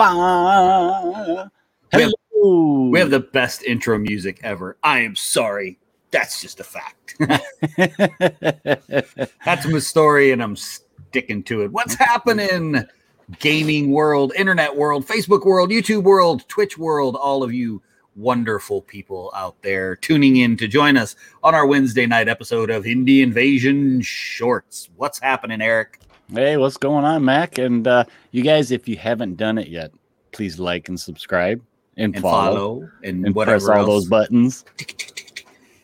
Ba-ba. We have- Hello. We have the best intro music ever. I am sorry. That's just a fact. That's my story, and I'm sticking to it. What's happening? Gaming world, internet world, Facebook world, YouTube world, Twitch world, all of you wonderful people out there tuning in to join us on our Wednesday night episode of Indie Invasion Shorts. What's happening, Eric? hey, what's going on, Mac? And uh, you guys, if you haven't done it yet, please like and subscribe and, And follow, follow, and, and whatever press all else. those buttons.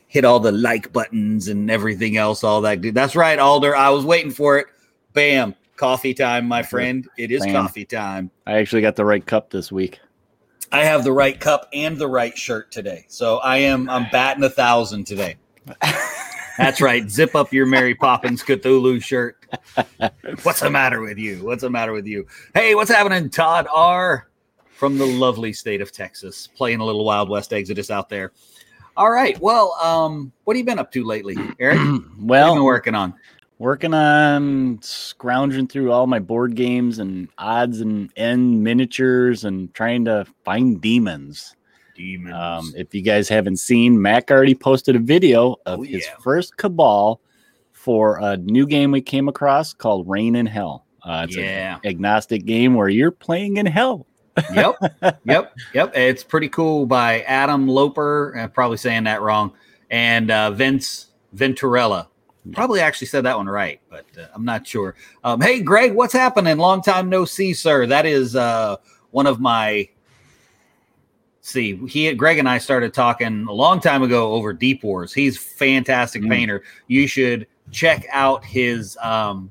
hit all the like buttons and everything else, all that. That's right, Alder. I was waiting for it. Bam. Coffee time, my friend. It is Bam. coffee time. I actually got the right cup this week. I have the right cup and the right shirt today. So I am I'm batting a thousand today. That's right. Zip up your Mary Poppins Cthulhu shirt. What's the matter with you? What's the matter with you? Hey, what's happening? Todd R from the lovely state of Texas, playing a little Wild West Exodus out there. All right. Well, um, what have you been up to lately, Eric? what have you been well, working on? working on scrounging through all my board games and odds and end miniatures and trying to find demons. Demons. Um, if you guys haven't seen, Mac already posted a video of Oh, his first cabal for a new game we came across called Reign in Hell. Uh, it's Yeah. an agnostic game where you're playing in hell. Yep, yep, yep. It's pretty cool by Adam Loper. I'm probably saying that wrong, and uh, Vince Venturella. Probably actually said that one right, but uh, I'm not sure. Um, hey, Greg, what's happening? Long time no see, sir. That is uh, one of my. See, he, Greg, and I started talking a long time ago over Deep Wars. He's fantastic Mm. painter. You should check out his um,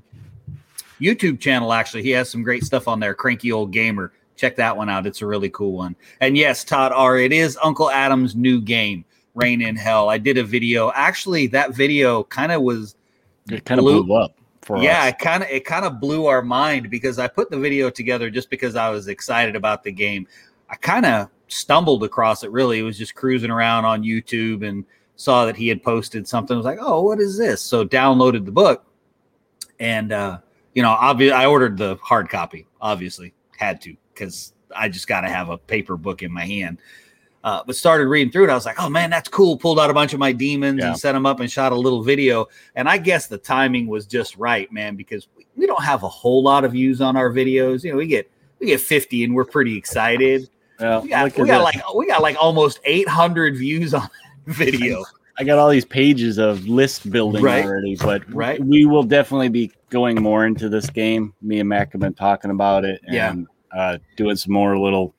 YouTube channel. Actually, he has some great stuff on there. Cranky old gamer. Check that one out. It's a really cool one. And yes, Todd R. It is Uncle Adam's new game, Reign in Hell. I did a video. Actually, that video kind of was It kind of Blue- blew up for yeah, us. it kind of it kind of blew our mind because I put the video together just because I was excited about the game. I kind of stumbled across it. Really, it was just cruising around on YouTube and saw that he had posted something. I was like, "Oh, what is this?" So downloaded the book, and uh, you know, obviously, I ordered the hard copy. Obviously, had to because I just got to have a paper book in my hand. Uh, but started reading through it. I was like, "Oh man, that's cool!" Pulled out a bunch of my demons Yeah. and set them up and shot a little video. And I guess the timing was just right, man, because we, don't have a whole lot of views on our videos. You know, we get we get 50 and we're pretty excited. Well, We got, we got like we got like almost 800 views on that video. I got all these pages of list building Right. already, but Right. we will definitely be going more into this game. Me and Mac have been talking about it Yeah. Uh, doing some more little,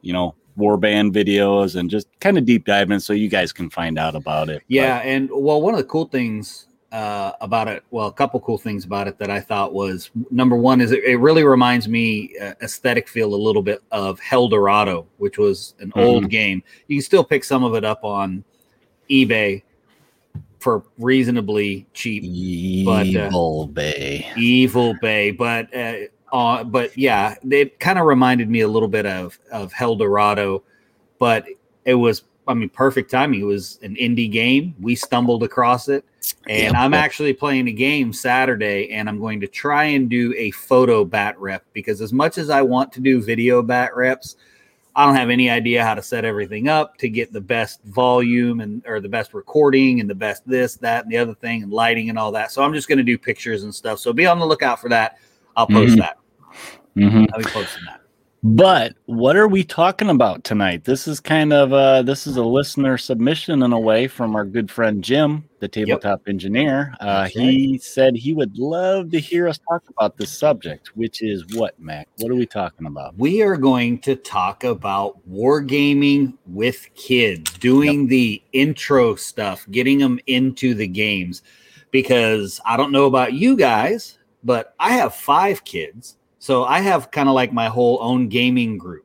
you know, warband videos and just kind of deep diving so you guys can find out about it. Yeah, and well, one of the cool things uh, about it, well, a couple cool things about it that I thought was number one is it, it really reminds me uh, aesthetic feel a little bit of Heldorado, which was an old game. You can still pick some of it up on eBay for reasonably cheap. But, But, uh, Evil Bay. Evil Bay, but uh, but yeah, it kind of reminded me a little bit of of Heldorado, but it was I mean perfect timing. It was an indie game. We stumbled across it, and. I'm actually playing a game Saturday, and I'm going to try and do a photo bat rep because as much as I want to do video bat reps. I don't have any idea how to set everything up to get the best volume and or the best recording and the best this, that, and the other thing and lighting and all that. So I'm just going to do pictures and stuff. So be on the lookout for that. I'll post Mhm. that. Mhm. I'll be posting that. But what are we talking about tonight? This is kind of uh this is a listener submission in a way from our good friend Jim, the tabletop engineer. Uh, That's he said he would love to hear us talk about this subject, which is what, Mac? What are we talking about? We are going to talk about wargaming with kids, doing the intro stuff, getting them into the games. Because I don't know about you guys, but I have five kids. So I have kind of like my whole own gaming group.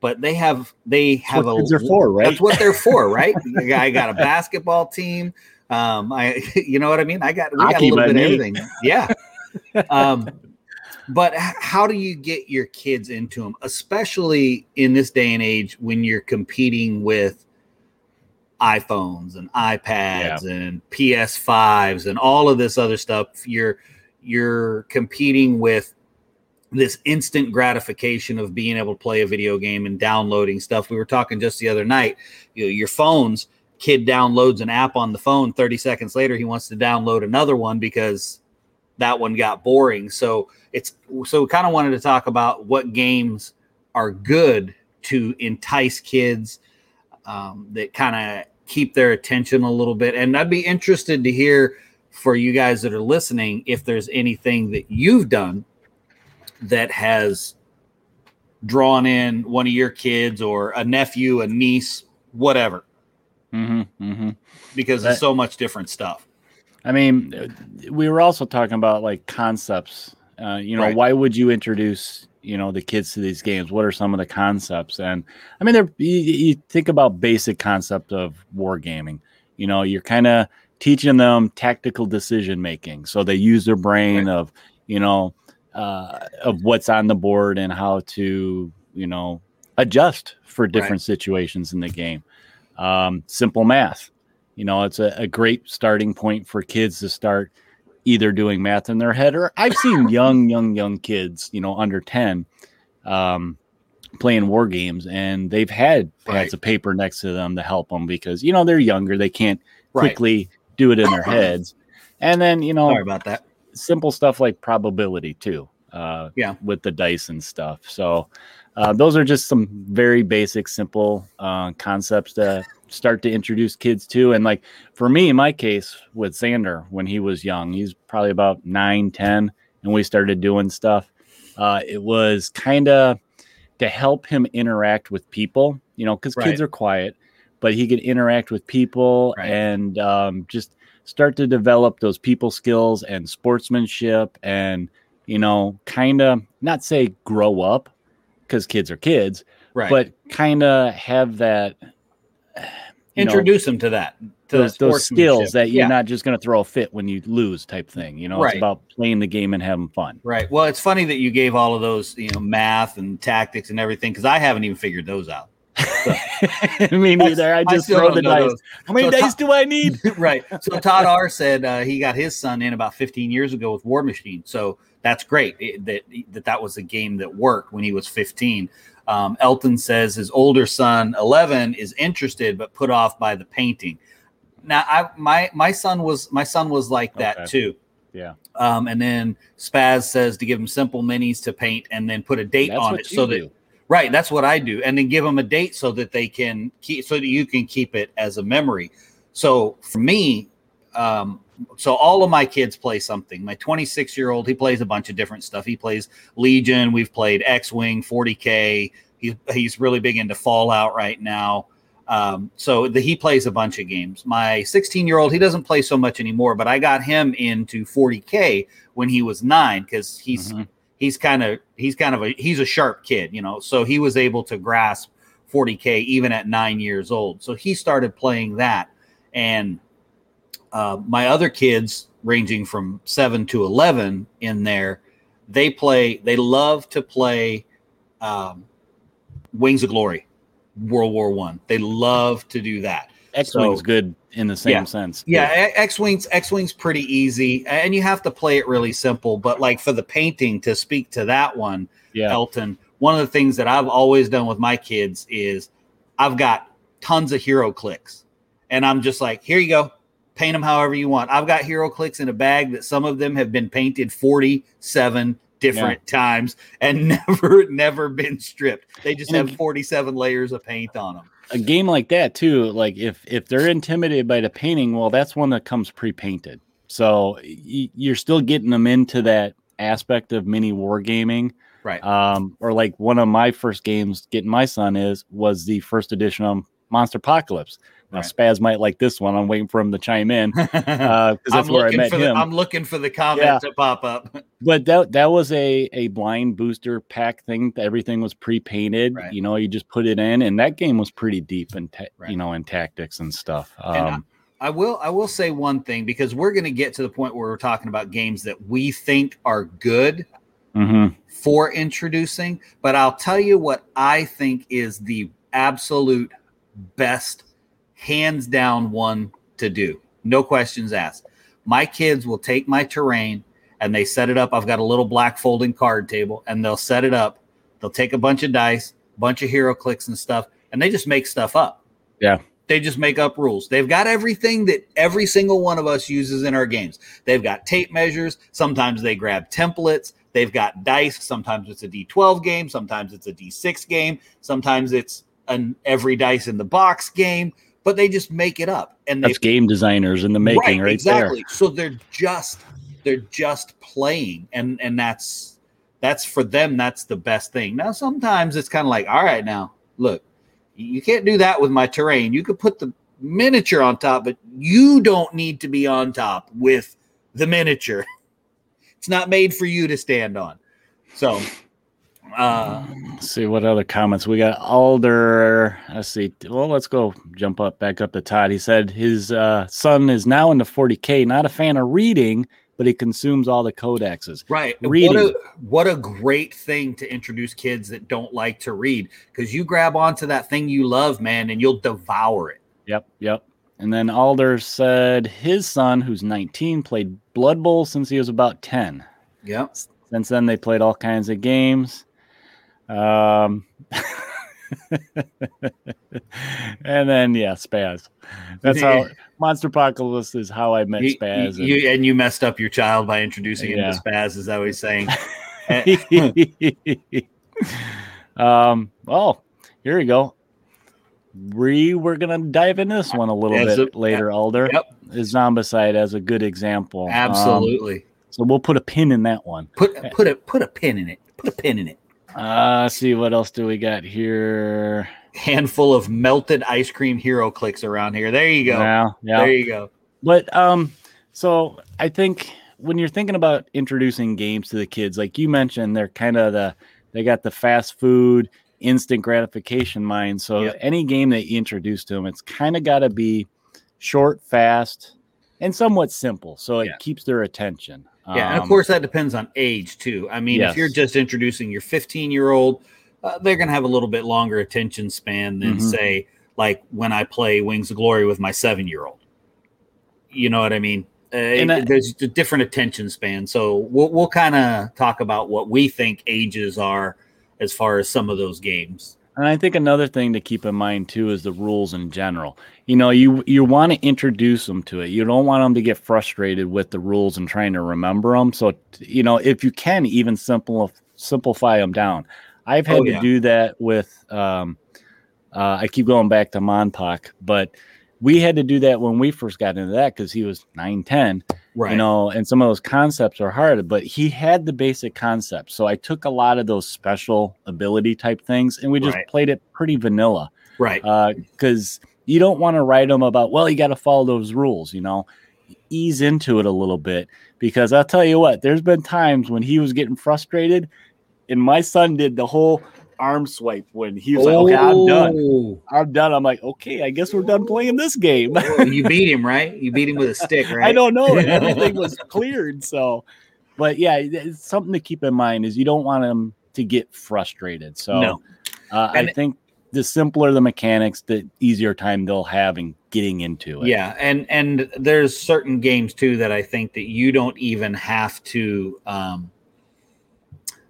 But they have they have what a kids are for, right? That's what they're for, right? I got a basketball team. Um, I, you know what I mean. I got we got a little bit of everything. Yeah. Um, but how do you get your kids into them, especially in this day and age when you're competing with iPhones and iPads and PS5s and all of this other stuff? You're you're competing with this instant gratification of being able to play a video game and downloading stuff. We were talking just the other night, you know, your phones, kid downloads an app on the phone, 30 seconds later he wants to download another one because that one got boring. So it's so we kind of wanted to talk about what games are good to entice kids um, that kind of keep their attention a little bit. And I'd be interested to hear for you guys that are listening if there's anything that you've done that has drawn in one of your kids or a nephew, a niece, whatever. Mm-hmm, mm-hmm. Because there's so much different stuff. I mean, we were also talking about like concepts. Uh, you know, right. why would you introduce you know the kids to these games? What are some of the concepts? And I mean, you, you think about basic concept of wargaming. You know, you're kind of teaching them tactical decision making, so they use their brain right. of you know uh, of what's on the board and how to you know adjust for different right. situations in the game. Um, simple math you know, it's a, a great starting point for kids to start either doing math in their head or I've seen young, young, young kids, you know, under 10, um, playing war games and they've had pads right. of paper next to them to help them because, you know, they're younger. They can't quickly do it in their heads. And then, you know, sorry about that. Simple stuff like probability too. Uh, yeah. With the dice and stuff. So, uh, those are just some very basic, simple uh, concepts to start to introduce kids to. And like for me, in my case with Xander, when he was young, he's probably about nine, 10, and we started doing stuff. Uh, it was kind of to help him interact with people, you know, because right. kids are quiet, but he could interact with people right. and um, just start to develop those people skills and sportsmanship and, you know, kind of not say grow up because kids are kids, right. but kind of have that introduce know, them to that to those, those skills that you're yeah. not just going to throw a fit when you lose type thing you know right. it's about playing the game and having fun right well it's funny that you gave all of those you know math and tactics and everything because i haven't even figured those out so, me neither i just I throw the dice those. how many so dice do i need right so todd r said uh, he got his son in about 15 years ago with Warmachine so that's great it, that that that was a game that worked when he was 15 um, Elton says his older son, 11, is interested but put off by the painting. Now, I my my son was my son was like that okay. too. Yeah. Um, and then Spaz says to give him simple minis to paint and then put a date that's on it so that right. That's what I do, and then give them a date so that they can keep so that you can keep it as a memory. So for me, um, so all of my kids play something. My 26 year old, he plays a bunch of different stuff. He plays Legion. We've played X Wing, 40K. He, he's really big into Fallout right now. Um, so the, he plays a bunch of games. My 16 year old, he doesn't play so much anymore, but I got him into 40K when he was nine because he's mm-hmm. He's kind of he's kind of a he's a sharp kid, you know. So he was able to grasp 40K even at nine years old. So he started playing that and uh, my other kids, ranging from seven to 11 in there, they play, they love to play um, Wings of Glory, World War One. They love to do that. X Wing's so, good in the same yeah, sense. Yeah, X Wing's X Wing's pretty easy, and you have to play it really simple. But like for the painting, to speak to that one, yeah. Elton, one of the things that I've always done with my kids is I've got tons of HeroClix, and I'm just like, here you go, paint them however you want. I've got HeroClix in a bag that some of them have been painted 47 different yeah. times and never never been stripped. They just and have 47 layers of paint on them. A game like that too, like if if they're intimidated by the painting, well that's one that comes pre-painted. So y- you're still getting them into that aspect of mini wargaming. Right. Um, or like one of my first games getting my son is was the first edition of Monsterpocalypse. Now, right. Spaz might like this one. I'm waiting for him to chime in because uh, that's where I met the, him. I'm looking for the comment yeah. to pop up. but that that was a a blind booster pack thing. Everything was pre painted. Right. You know, you just put it in, and that game was pretty deep in ta- right. you know in tactics and stuff. Um, and I, I will I will say one thing because we're going to get to the point where we're talking about games that we think are good. Mm-hmm. For introducing, but I'll tell you what I think is the absolute best hands down one to do. No questions asked. My kids will take my terrain and they set it up. I've got a little black folding card table, and they'll set it up. They'll take a bunch of dice, bunch of HeroClix and stuff, and they just make stuff up. Yeah. They just make up rules. They've got everything that every single one of us uses in our games. They've got tape measures. Sometimes they grab templates. They've got dice. Sometimes it's a D12 game. Sometimes it's a D6 game. Sometimes it's an every dice in the box game. But they just make it up. And that's game designers in the making, right, right exactly. There. So they're just they're just playing, and and that's that's for them. That's the best thing. Now sometimes it's kind of like, all right, now look, you can't do that with my terrain. You could put the miniature on top, but you don't need to be on top with the miniature. It's not made for you to stand on. So, uh, let's see what other comments we got. Alder, let's see. Well, let's go jump up back up to Todd. He said his uh, son is now into 40k. Not a fan of reading, but he consumes all the codexes. Right. Reading. What a, what a great thing to introduce kids that don't like to read because you grab onto that thing you love, man, and you'll devour it. Yep. Yep. And then Alder said his son, who's 19, played Blood Bowl since he was about 10. Yep. Since then, they played all kinds of games. Um, and then, yeah, Spaz. That's how Monsterpocalypse is how I met Spaz. You, you, and you messed up your child by introducing yeah. him to Spaz. Is that what he's saying? um. Oh, here we go. We we're gonna dive into this one a little bit a, later, yeah, Alder. Yep. Is Zombicide as a good example. Um, Absolutely. Um, so we'll put a pin in that one. Put put a put a pin in it. Put a pin in it. Uh see what else do we got here? handful of melted ice cream HeroClix around here. There you go. Yeah, yeah. There you go. But um, so I think when you're thinking about introducing games to the kids, like you mentioned, they're kind of the they got the fast food, instant gratification mind. So yep. any game that you introduce to them, it's kind of got to be short, fast, and somewhat simple, so it yeah. keeps their attention. Yeah, um, and of um, course that depends on age too. I mean, yes. if you're just introducing your 15 year old uh, they're going to have a little bit longer attention span than mm-hmm. say like when I play Wings of Glory with my seven year old. You know what I mean? Uh, I, there's a different attention span, so we'll we'll kind of talk about what we think ages are as far as some of those games. And I think another thing to keep in mind too is the rules in general. You know, you you want to introduce them to it. You don't want them to get frustrated with the rules and trying to remember them. So, you know, if you can even simple simplify them down. I've had oh, yeah. to do that with. Um, uh, I keep going back to Monpok, but we had to do that when we first got into that because he was 9, 10, right. you know, and some of those concepts are hard, but he had the basic concepts. So I took a lot of those special ability type things and we just right. played it pretty vanilla. Right. Because uh, you don't want to write them about, well, you got to follow those rules, you know, ease into it a little bit. Because I'll tell you what, there's been times when he was getting frustrated and my son did the whole arm swipe when he was oh. like, "Okay, I'm done. Oh. I'm done." I'm like, "Okay, I guess we're done playing this game." Oh, you beat him, right? You beat him with a stick, right? I don't know. Everything was cleared, so. But yeah, it's something to keep in mind is you don't want him to get frustrated. So, no. uh, I think the simpler the mechanics, the easier time they'll have in getting into it. Yeah, and and there's certain games too that I think that you don't even have to. Um,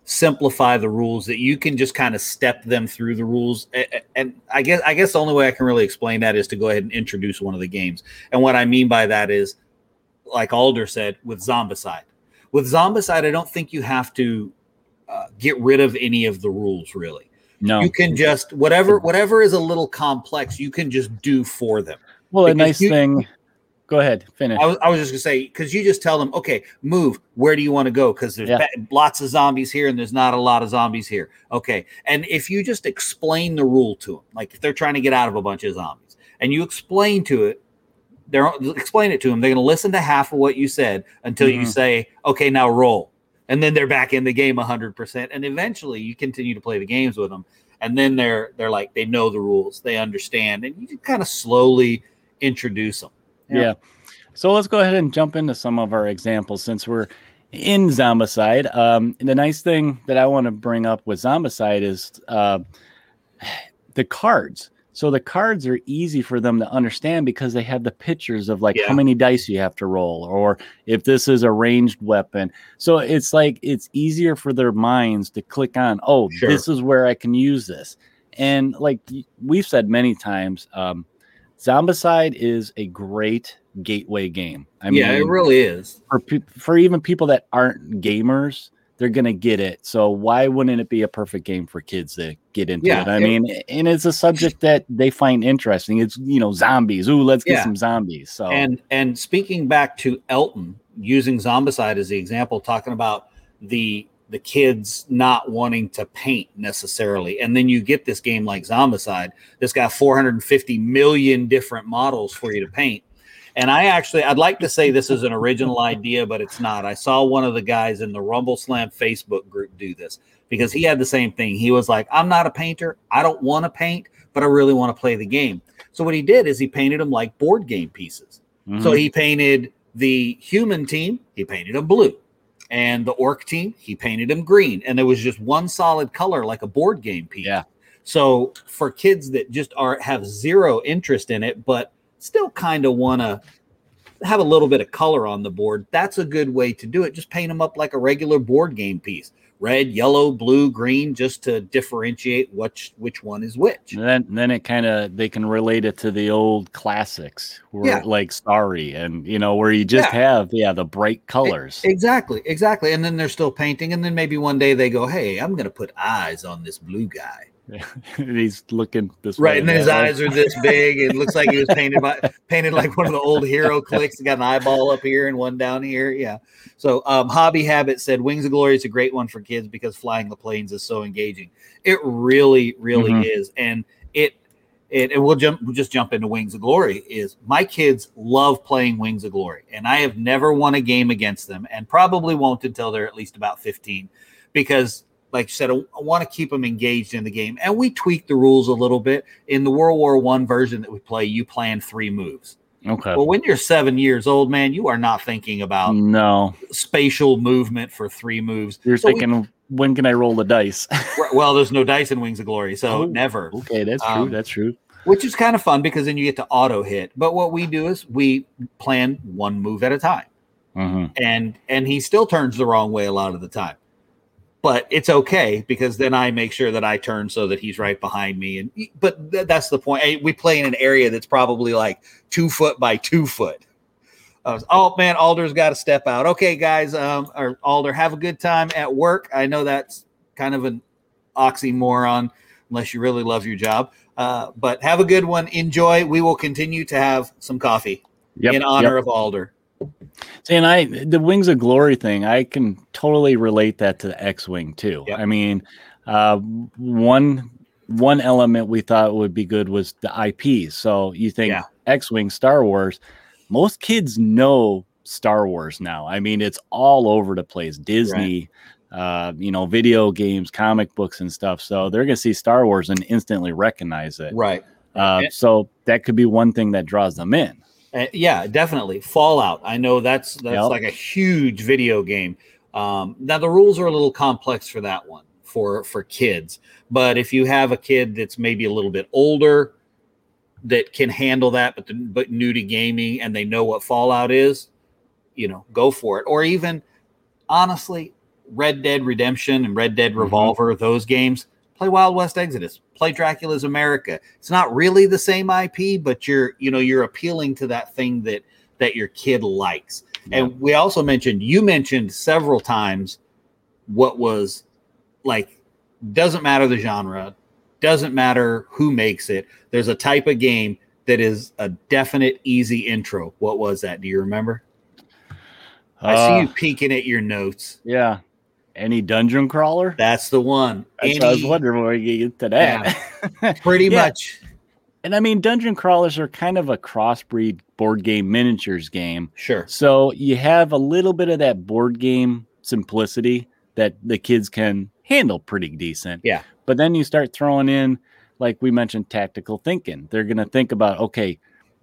simplify the rules that you can just kind of step them through the rules. And i guess i guess the only way i can really explain that is to go ahead and introduce one of the games. And what i mean by that is like alder said with zombicide. With zombicide i don't think you have to uh, get rid of any of the rules really. No. You can just whatever whatever is a little complex you can just do for them. Well a nice you, thing Go ahead, finish. I was, I was just gonna say because you just tell them, okay, move. Where do you want to go? Because there's yeah. lots of zombies here, and there's not a lot of zombies here. Okay, and if you just explain the rule to them, like if they're trying to get out of a bunch of zombies, and you explain to it, they're explain it to them. They're gonna listen to half of what you said until mm-hmm. you say, okay, now roll, and then they're back in the game hundred percent, and eventually you continue to play the games with them, and then they're they're like they know the rules, they understand, and you kind of slowly introduce them. Yeah. yeah. So let's go ahead and jump into some of our examples since we're in Zombicide. Um, the nice thing that I want to bring up with Zombicide is uh, the cards. So the cards are easy for them to understand because they have the pictures of like yeah. how many dice you have to roll or if this is a ranged weapon. So it's like it's easier for their minds to click on, oh, sure. this is where I can use this. And like we've said many times, um, Zombicide is a great gateway game. I mean, yeah, it really is for for even people that aren't gamers they're gonna get it. So why wouldn't it be a perfect game for kids to get into yeah, it? I it, mean, and it's a subject that they find interesting. It's you know zombies. Ooh, let's get yeah. some zombies. So and and speaking back to Elton, using Zombicide as the example, talking about the the kids not wanting to paint necessarily, and then you get this game like Zombicide. This got 450 million different models for you to paint and I actually, I'd like to say this is an original idea, but it's not. I saw one of the guys in the Rumbleslam Facebook group do this because he had the same thing. He was like, I'm not a painter. I don't want to paint, but I really want to play the game. So what he did is he painted them like board game pieces. Mm-hmm. So he painted the human team, he painted them blue. And the orc team, he painted him green. And there was just one solid color like a board game piece. Yeah. So for kids that just are have zero interest in it, but still kind of want to have a little bit of color on the board, that's a good way to do it. Just paint them up like a regular board game piece red, yellow, blue, green, just to differentiate which which one is which. And then then it kind of they can relate it to the old classics, where yeah. like Sorry, and you know where you just yeah. have yeah the bright colors. Exactly, exactly. And then they're still painting, and then maybe one day they go, "Hey, I'm going to put eyes on this blue guy." he's looking this right, way. and then his eyes are this big. It looks like he was painted by painted like one of the old HeroClix. He got an eyeball up here and one down here. Yeah. So um, Hobby Habit said Wings of Glory is a great one for kids because flying the planes is so engaging. It really, really mm-hmm. is, and it it, and we'll jump we'll just jump into Wings of Glory is my kids love playing Wings of Glory and I have never won a game against them and probably won't until they're at least about 15 because like you said, I, I want to keep them engaged in the game. And we tweak the rules a little bit. In the World War One version that we play, you plan three moves. Okay. Well, when you're seven years old, man, you are not thinking about no spatial movement for three moves. You're so thinking, we, when can I roll the dice? well, there's no dice in Wings of Glory, so oh, never. Okay, that's um, true. That's true. Which is kind of fun because then you get to auto hit. But what we do is we plan one move at a time, mm-hmm. and and he still turns the wrong way a lot of the time but it's okay because then I make sure that I turn so that he's right behind me. And but th- that's the point. We play in an area that's probably like two foot by two foot. Uh, oh man, Alder's got to step out. Okay, guys, um, or Alder, have a good time at work. I know that's kind of an oxymoron unless you really love your job. Uh, but have a good one. Enjoy. We will continue to have some coffee yep, in honor yep. of Alder. See, and I the Wings of Glory thing, I can totally relate that to the X-wing too. Yep. I mean, uh, one one element we thought would be good was the IP. So you think yeah. X-wing, Star Wars, most kids know Star Wars now. I mean, it's all over the place. Disney. Right. Uh, you know, video games, comic books, and stuff. So they're going to see Star Wars and instantly recognize it. Right. Uh, so that could be one thing that draws them in. Uh, yeah, definitely. Fallout. I know that's that's yep. like a huge video game. Um, now the rules are a little complex for that one for for kids, but if you have a kid that's maybe a little bit older that can handle that, but the, but new to gaming and they know what Fallout is, you know, go for it. Or even honestly, Red Dead Redemption and Red Dead mm-hmm. Revolver, mm-hmm. those games play Wild West Exodus, play Dracula's America. It's not really the same IP, but you're you know you're appealing to that thing that that your kid likes. Yeah. And we also mentioned you mentioned several times what was like doesn't matter the genre, doesn't matter who makes it. There's a type of game that is a definite easy intro. What was that? Do you remember? Uh, I see you uh, peeking at your notes. Yeah. Any dungeon crawler? That's the one. Any, I was wondering where you get to that. Yeah, pretty yeah. much. And I mean, dungeon crawlers are kind of a crossbreed board game miniatures game. Sure. So you have a little bit of that board game simplicity that the kids can handle pretty decent. Yeah. But then you start throwing in, like we mentioned, tactical thinking. They're going to think about, okay,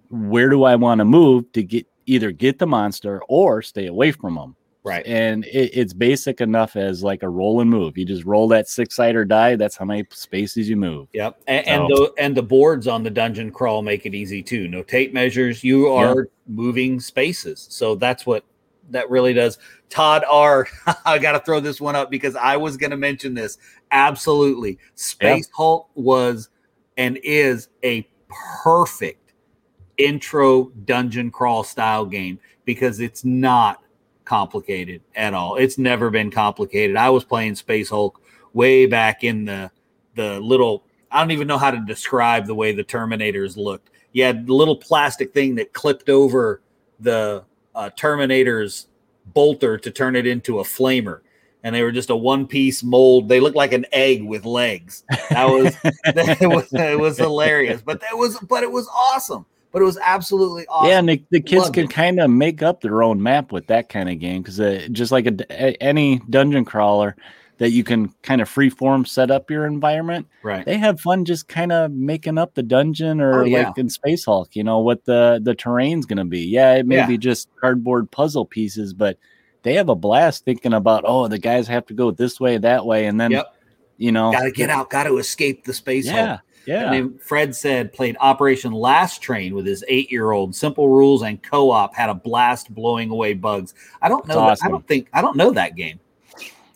where do I want to move to get either get the monster or stay away from them? Right. And it, it's basic enough as like a roll and move. You just roll that six sider die. That's how many spaces you move. Yep. And, so. and the and the boards on the dungeon crawl make it easy too. No tape measures. You are yep. moving spaces. So that's what that really does. Todd R. I got to throw this one up because I was going to mention this. Absolutely. Space yep. Hulk was and is a perfect intro dungeon crawl style game because it's not complicated at all. It's never been complicated. I was playing Space Hulk way back in the the little I don't even know how to describe the way the Terminators looked. You had the little plastic thing that clipped over the uh, Terminator's bolter to turn it into a flamer. And they were just a one piece mold. They looked like an egg with legs. That was, it was it was hilarious, but that was but it was awesome but it was absolutely awesome. Yeah, and the, the kids Loved can kind of make up their own map with that kind of game because uh, just like a, a, any dungeon crawler that you can kind of freeform set up your environment. Right. They have fun just kind of making up the dungeon or oh, yeah. like in Space Hulk, you know, what the the terrain's going to be. Yeah, it may yeah. be just cardboard puzzle pieces, but they have a blast thinking about, oh, the guys have to go this way, that way, and then, yep. you know, got to get out, got to escape the Space yeah. Hulk. Yeah. And Fred said played Operation Last Train with his eight year old. Simple rules and co op had a blast blowing away bugs. I don't know. Awesome. That, I don't think I don't know that game.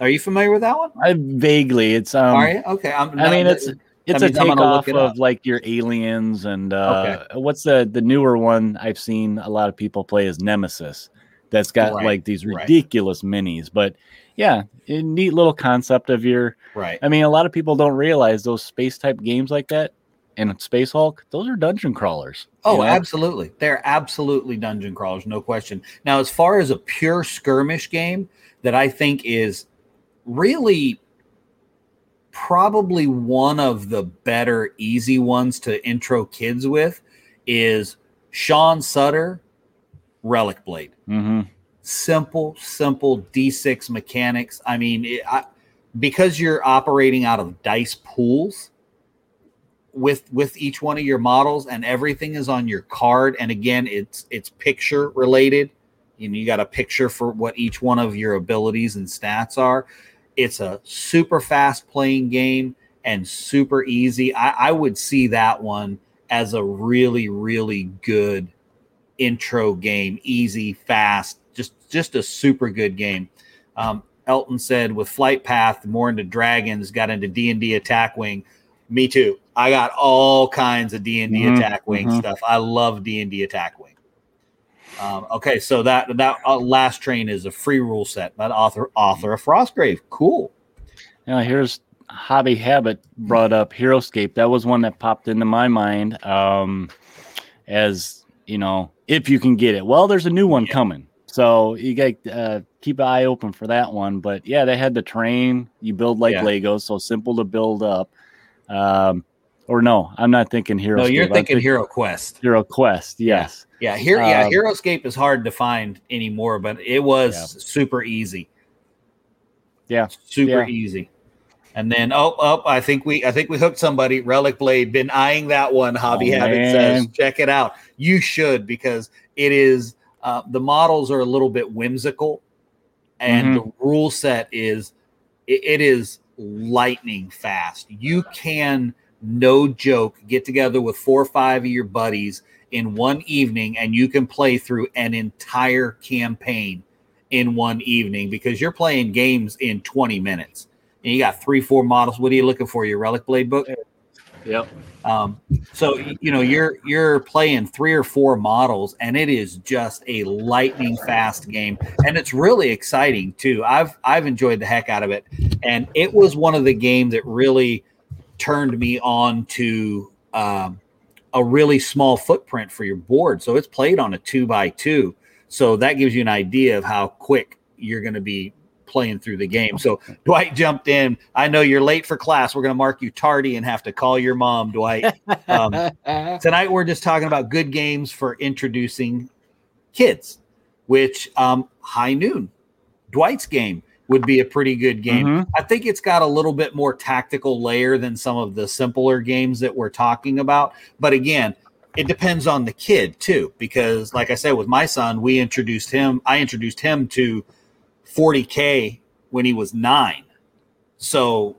Are you familiar with that one? I vaguely. It's um. Are you okay? I'm, i mean, it's it's a takeoff it of like your aliens and uh, okay. what's the the newer one I've seen a lot of people play is Nemesis. That's got right. like these ridiculous right. minis, but yeah, a neat little concept of your right. I mean, a lot of people don't realize those space type games like that and Space Hulk, those are dungeon crawlers. Oh, know? absolutely. They're absolutely dungeon crawlers, no question. Now, as far as a pure skirmish game that I think is really probably one of the better easy ones to intro kids with is Sean Sutter Relic Blade. Mm-hmm simple, simple D6 mechanics. I mean, it, I, because you're operating out of dice pools with with each one of your models, and everything is on your card. And again, it's it's picture related. You know, you got a picture for what each one of your abilities and stats are. It's a super fast playing game and super easy. I, I would see that one as a really, really good intro game. Easy, fast, just just a super good game. Um, Elton said with Flight Path, more into dragons, got into D and D Attack Wing. Me too. I got all kinds of D and D mm-hmm, Attack Wing mm-hmm. stuff. I love D and D Attack Wing. Um, okay, so that that uh, last train is a free rule set by the author author of Frostgrave. Cool. Now here's Hobby Habit brought up Heroscape. That was one that popped into my mind. Um, as you know, if you can get it. Well, there's a new one yeah. coming. So you got uh, keep an eye open for that one. But yeah, they had the train. You build like yeah. Legos, so simple to build up. Um, or no, I'm not thinking Hero. No, you're thinking, thinking Hero Quest. Hero Quest, yes. Yeah, yeah. Here, yeah, um, Heroscape is hard to find anymore, but it was yeah. super easy. Yeah, super yeah. easy. And then oh oh, I think we I think we hooked somebody. Relic Blade. Been eyeing that one. Hobby oh, Habit man. says check it out. You should because it is uh, the models are a little bit whimsical, and mm-hmm. the rule set is it, it is lightning fast. You can no joke get together with four or five of your buddies in one evening, and you can play through an entire campaign in one evening because you're playing games in 20 minutes and you got three, four models. What are you looking for? Your Relic Blade book? Yep. Um, so you know you're you're playing three or four models, and it is just a lightning fast game, and it's really exciting too. I've I've enjoyed the heck out of it, and it was one of the games that really turned me on to um, a really small footprint for your board. So it's played on a two by two, so that gives you an idea of how quick you're going to be playing through the game. So Dwight jumped in. I know you're late for class. We're going to mark you tardy and have to call your mom, Dwight. Um, tonight we're just talking about good games for introducing kids, which um, High Noon, Dwight's game would be a pretty good game. Mm-hmm. I think it's got a little bit more tactical layer than some of the simpler games that we're talking about. But again, it depends on the kid too, because like I said, with my son, we introduced him, I introduced him to 40k when he was nine. So,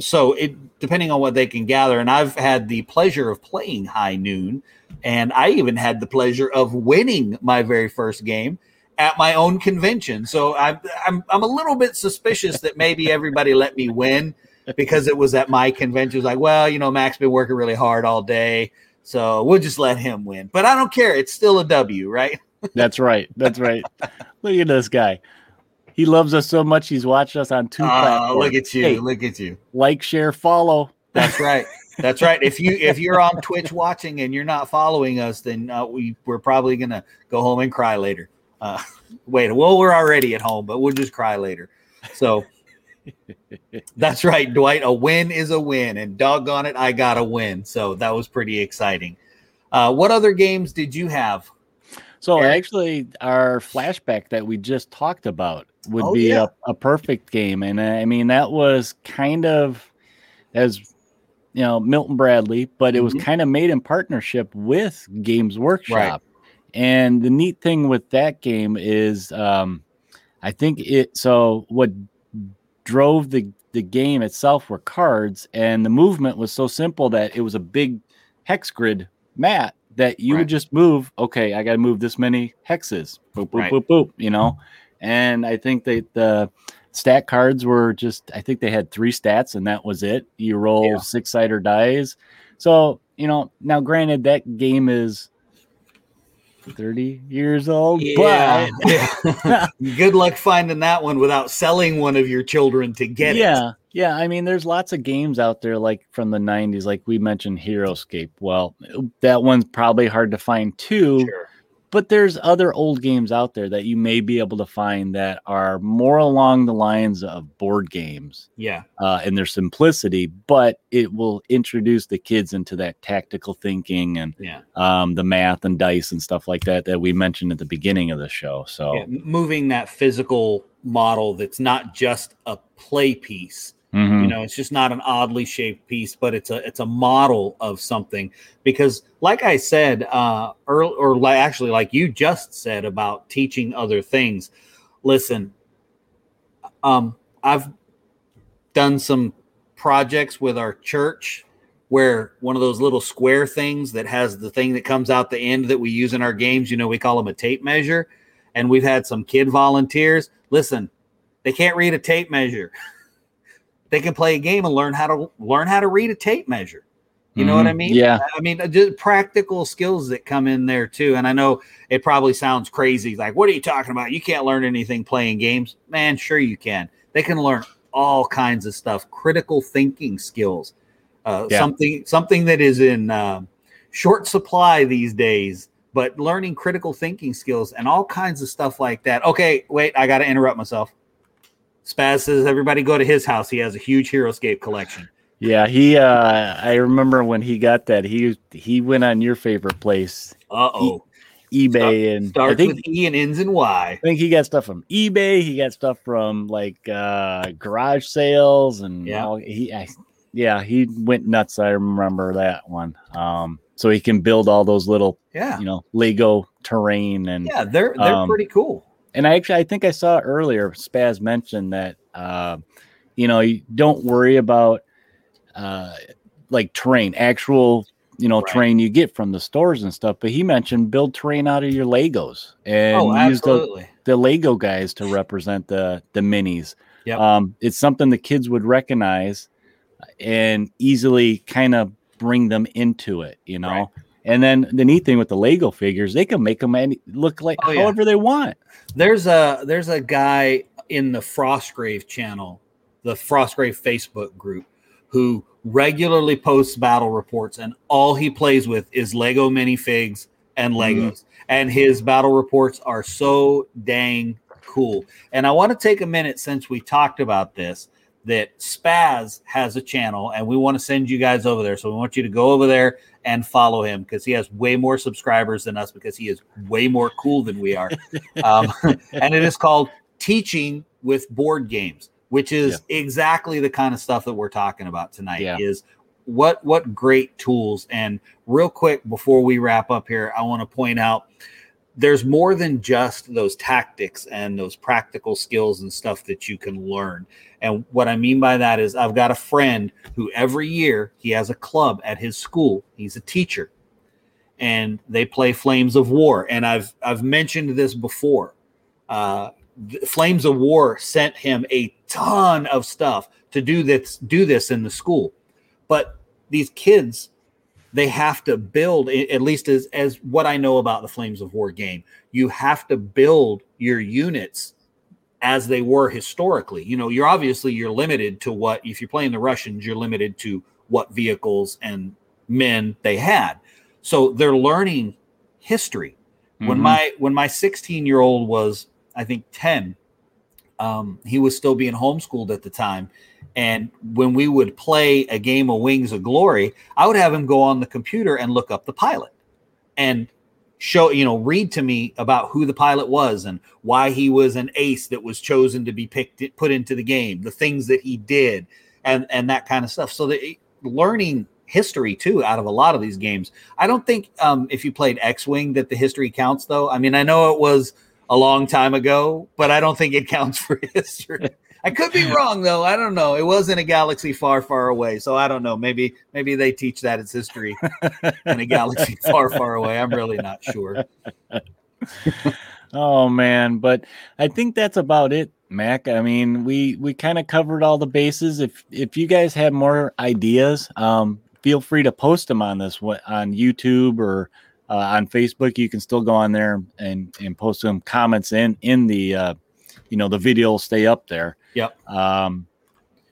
so it depending on what they can gather. And I've had the pleasure of playing High Noon, and I even had the pleasure of winning my very first game at my own convention. So I'm I'm I'm a little bit suspicious that maybe everybody let me win because it was at my convention. It was like, well, you know, Mac's been working really hard all day, so we'll just let him win. But I don't care. It's still a W, right? That's right. That's right. Look at this guy. He loves us so much. He's watched us on two. Oh, platforms. look at you! Hey, look at you! Like, share, follow. That's right. That's right. If you if you're on Twitch watching and you're not following us, then uh, we we're probably gonna go home and cry later. Uh, wait, well, we're already at home, but we'll just cry later. So that's right, Dwight. A win is a win, and doggone it, I got a win. So that was pretty exciting. Uh, what other games did you have? So Eric? actually, our flashback that we just talked about would oh, be yeah. a, a perfect game, and uh, I mean that was kind of as you know Milton Bradley, but it was mm-hmm. kind of made in partnership with Games Workshop. Right. And the neat thing with that game is, um, I think it. So what drove the the game itself were cards, and the movement was so simple that it was a big hex grid mat that you right. would just move. Okay, I got to move this many hexes. Boop boop right. boop boop. You know, and I think that the stat cards were just. I think they had three stats, and that was it. You roll yeah. six sided dice. So you know, now granted, that game is 30 years old. Yeah. But good luck finding that one without selling one of your children to get yeah, it. Yeah. Yeah. I mean, there's lots of games out there like from the 90s, like we mentioned HeroScape. Well, that one's probably hard to find too. Sure but there's other old games out there that you may be able to find that are more along the lines of board games. Yeah. Uh, and their simplicity, but it will introduce the kids into that tactical thinking and yeah. um, the math and dice and stuff like that that we mentioned at the beginning of the show. So yeah, moving that physical model that's not just a play piece Mm-hmm. You know, it's just not an oddly shaped piece, but it's a it's a model of something. Because, like I said, uh, or or like actually, like you just said about teaching other things. Listen, um, I've done some projects with our church where one of those little square things that has the thing that comes out the end that we use in our games, you know, we call them a tape measure. And we've had some kid volunteers. Listen, they can't read a tape measure. they can play a game and learn how to learn how to read a tape measure. You know mm-hmm. what I mean? Yeah. I mean, uh, just practical skills that come in there too. And I know it probably sounds crazy. Like, what are you talking about? You can't learn anything playing games. Man, sure you can. They can learn all kinds of stuff, critical thinking skills, uh, yeah. something something that is in uh, short supply these days. But learning critical thinking skills and all kinds of stuff like that. Okay, wait, I got to interrupt myself. Spaz says everybody go to his house. He has a huge HeroScape collection. Yeah, he. uh I remember when he got that. He he went on your favorite place. Uh oh. EBay Start, and starts I think, with E and ends in Y. I think he got stuff from eBay. He got stuff from like uh garage sales and yeah. All, he I, yeah he went nuts. I remember that one. Um, so he can build all those little yeah you know Lego terrain and yeah they're they're um, pretty cool. And I actually, I think I saw earlier, Spaz mentioned that, uh, you know, you don't worry about uh, like terrain, actual, you know, right. terrain you get from the stores and stuff. But he mentioned build terrain out of your Legos and oh, use the, the Lego guys to represent the the minis. Yep. Um, it's something the kids would recognize and easily kind of bring them into it, you know. Right. And then the neat thing with the Lego figures, they can make them any, look like oh, however yeah. they want. There's a there's a guy in the Frostgrave channel, the Frostgrave Facebook group, who regularly posts battle reports, and all he plays with is Lego minifigs and mm-hmm. Legos. Mm. And his battle reports are so dang cool. And I want to take a minute since we talked about this that Spaz has a channel and we want to send you guys over there. So we want you to go over there and follow him because he has way more subscribers than us because he is way more cool than we are. um, and it is called Teaching with Board Games, which is yeah. exactly the kind of stuff that we're talking about tonight. Yeah. Is what what great tools and real quick before we wrap up here, I want to point out there's more than just those tactics and those practical skills and stuff that you can learn. And what I mean by that is I've got a friend who every year he has a club at his school. He's a teacher and they play Flames of War. And I've I've mentioned this before. Uh, Flames of War sent him a ton of stuff to do this do this in the school. But these kids they have to build at least as as what I know about the Flames of War game. You have to build your units as they were historically. You know, you're obviously you're limited to what if you're playing the Russians, you're limited to what vehicles and men they had. So they're learning history. Mm-hmm. When my when my 16 year old was I think 10, um, he was still being homeschooled at the time, and when we would play a game of Wings of Glory, I would have him go on the computer and look up the pilot and show, you know, read to me about who the pilot was and why he was an ace that was chosen to be picked, put into the game, the things that he did, and and that kind of stuff. So the learning history too out of a lot of these games. I don't think um, if you played X Wing that the history counts though. I mean, I know it was a long time ago, but I don't think it counts for history. I could be wrong though. I don't know. It was in a galaxy far, far away, so I don't know. Maybe maybe they teach that as history in a galaxy far, far away. I'm really not sure. oh man, but I think that's about it, Mac. I mean, we we kind of covered all the bases. If if you guys have more ideas, um, feel free to post them on this on YouTube or uh, on Facebook. You can still go on there and and post some comments in in the uh, you know the video will stay up there. Yep. Um,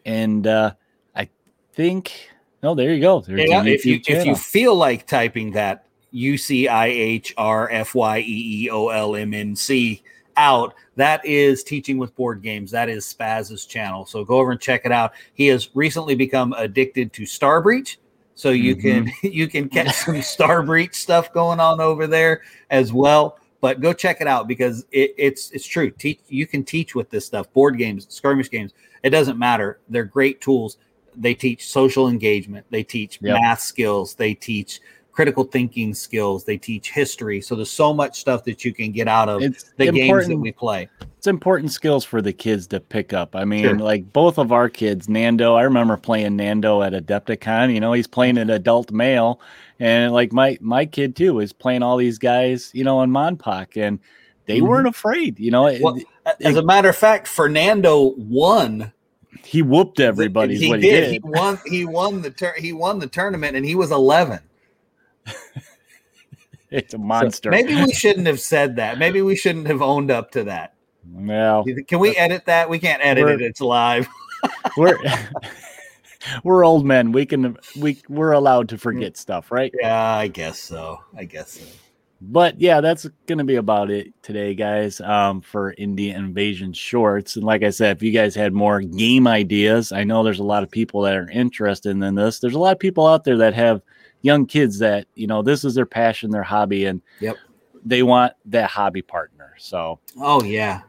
and uh, I think no, there you go. There's yeah, if you channel. if you feel like typing that U C I H R F Y E E O L M N C out, that is teaching with board games. That is Spaz's channel. So go over and check it out. He has recently become addicted to Star Breach. So you mm-hmm. can you can catch some Star Breach stuff going on over there as well but go check it out because it, it's it's true. Teach you can teach with this stuff. Board games, skirmish games, it doesn't matter. They're great tools. They teach social engagement. They teach yep. math skills. They teach critical thinking skills. They teach history. So there's so much stuff that you can get out of it's the games that we play. It's important skills for the kids to pick up. I mean, sure. like both of our kids, Nando, I remember playing Nando at Adepticon. You know, he's playing an adult male and like my my kid too is playing all these guys, you know, in MonPoc, and they mm-hmm. weren't afraid. You know, well, it, as a matter of fact, Fernando won. He whooped everybody. He, did. he did. He won. He won the tur- He won the tournament, and he was eleven. it's a monster. So maybe we shouldn't have said that. Maybe we shouldn't have owned up to that. Well, can we edit that? We can't edit it. It's live. we're we're old men. We can we we're allowed to forget stuff, right? Yeah, I guess so. I guess so. But yeah, that's gonna be about it today, guys. Um, for Indie Invasion shorts, and like I said, if you guys had more game ideas, I know there's a lot of people that are interested in this. There's a lot of people out there that have young kids that you know this is their passion, their hobby, and yep, they want that hobby partner. So, oh yeah,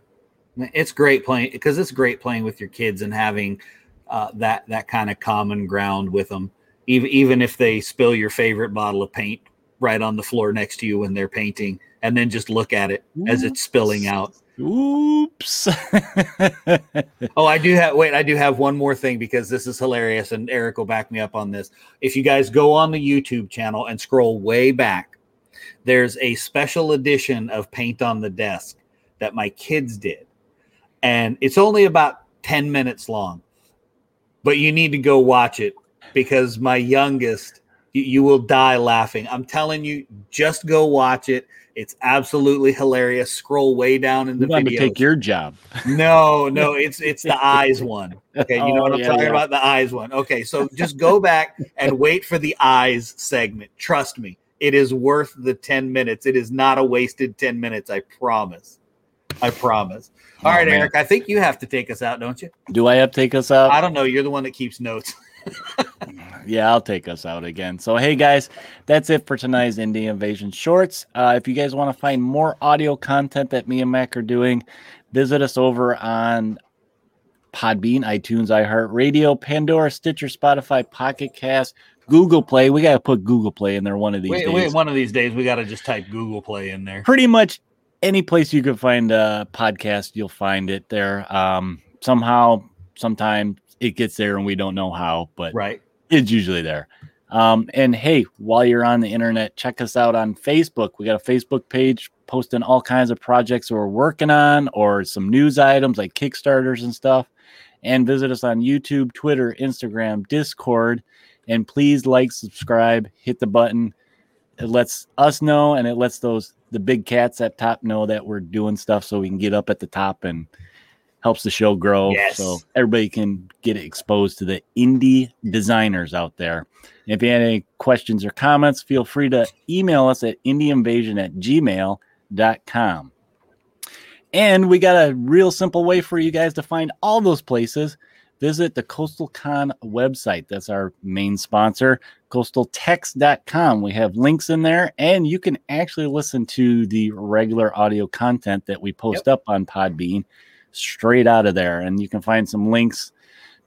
it's great playing because it's great playing with your kids and having uh, that that kind of common ground with them. Even even if they spill your favorite bottle of paint right on the floor next to you when they're painting, and then just look at it as it's spilling out. Oops. oh, I do have wait, I do have one more thing because this is hilarious and Eric will back me up on this. If you guys go on the YouTube channel and scroll way back, there's a special edition of Paint on the Desk that my kids did. And it's only about 10 minutes long but you need to go watch it because my youngest, you, you will die laughing. I'm telling you, just go watch it. It's absolutely hilarious. Scroll way down in the video. to take your job. No, no, it's it's the eyes one. Okay, you know oh, what I'm yeah, talking yeah. about? The eyes one. Okay, so just go back and wait for the eyes segment. Trust me, it is worth the 10 minutes. It is not a wasted 10 minutes, I promise. I promise. All oh, right, man. Eric. I think you have to take us out, don't you? Do I have to take us out? I don't know. You're the one that keeps notes. yeah, I'll take us out again. So, hey guys, that's it for tonight's Indie Invasion Shorts. Uh, if you guys want to find more audio content that me and Mac are doing, visit us over on Podbean, iTunes, iHeartRadio, Pandora, Stitcher, Spotify, Pocket Cast, Google Play. We got to put Google Play in there one of these wait, days. Wait, one of these days we got to just type Google Play in there. Pretty much any place you can find a podcast, you'll find it there. Um, somehow, sometime it gets there and we don't know how, but right, it's usually there. Um, and hey, while you're on the internet, check us out on Facebook. We got a Facebook page posting all kinds of projects we're working on or some news items like Kickstarters and stuff. And visit us on YouTube, Twitter, Instagram, Discord. And please like, subscribe, hit the button. It lets us know and it lets those the big cats at top know that we're doing stuff so we can get up at the top and helps the show grow. Yes. So everybody can get exposed to the indie designers out there. If you have any questions or comments, feel free to email us at indieinvasion at gmail.com. And we got a real simple way for you guys to find all those places. Visit the Coastal Con website. That's our main sponsor, coastaltext.com. We have links in there, and you can actually listen to the regular audio content that we post yep. up on Podbean straight out of there. And you can find some links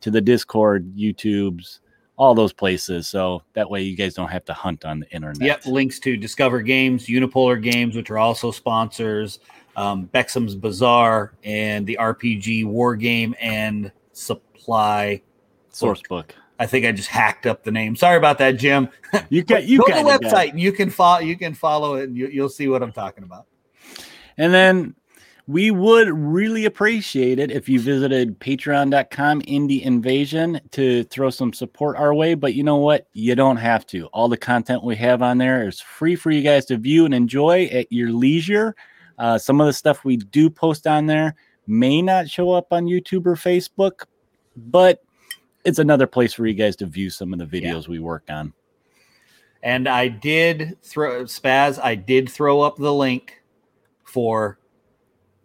to the Discord, YouTube's, all those places. So that way you guys don't have to hunt on the internet. Yep. Links to Discover Games, Unipolar Games, which are also sponsors, um, Bexham's Bazaar, and the RPG War Game and Supply Source book. I think I just hacked up the name. Sorry about that, Jim. You can you go to the website and you can follow you can follow it and you, you'll see what I'm talking about. And then we would really appreciate it if you visited patreon.com indie invasion to throw some support our way but you know what? You don't have to. All the content we have on there is free for you guys to view and enjoy at your leisure. Uh, some of the stuff we do post on there may not show up on youtube or facebook but it's another place for you guys to view some of the videos yeah. we work on. And i did throw spaz i did throw up the link for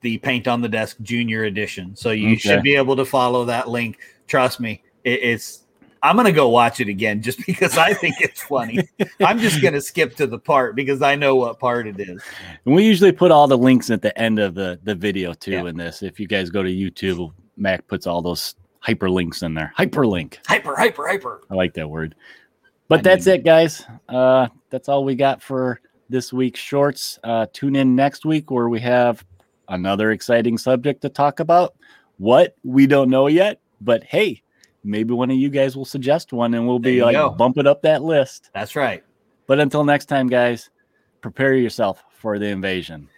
the Paint on the Desk Junior Edition. So you okay. should be able to follow that link. Trust me, it, it's. I'm gonna go watch it again just because I think it's funny. I'm just gonna skip to the part because I know what part it is. And we usually put all the links at the end of the the video too. Yeah. In this, if you guys go to YouTube, Mac puts all those hyperlinks in there. Hyperlink. Hyper, hyper, hyper. I like that word. But I that's it, guys. Uh, that's all we got for this week's shorts. Uh, tune in next week where we have another exciting subject to talk about. What we don't know yet, but hey, maybe one of you guys will suggest one and we'll be like go. bumping up that list. That's right. But until next time, guys, prepare yourself for the invasion.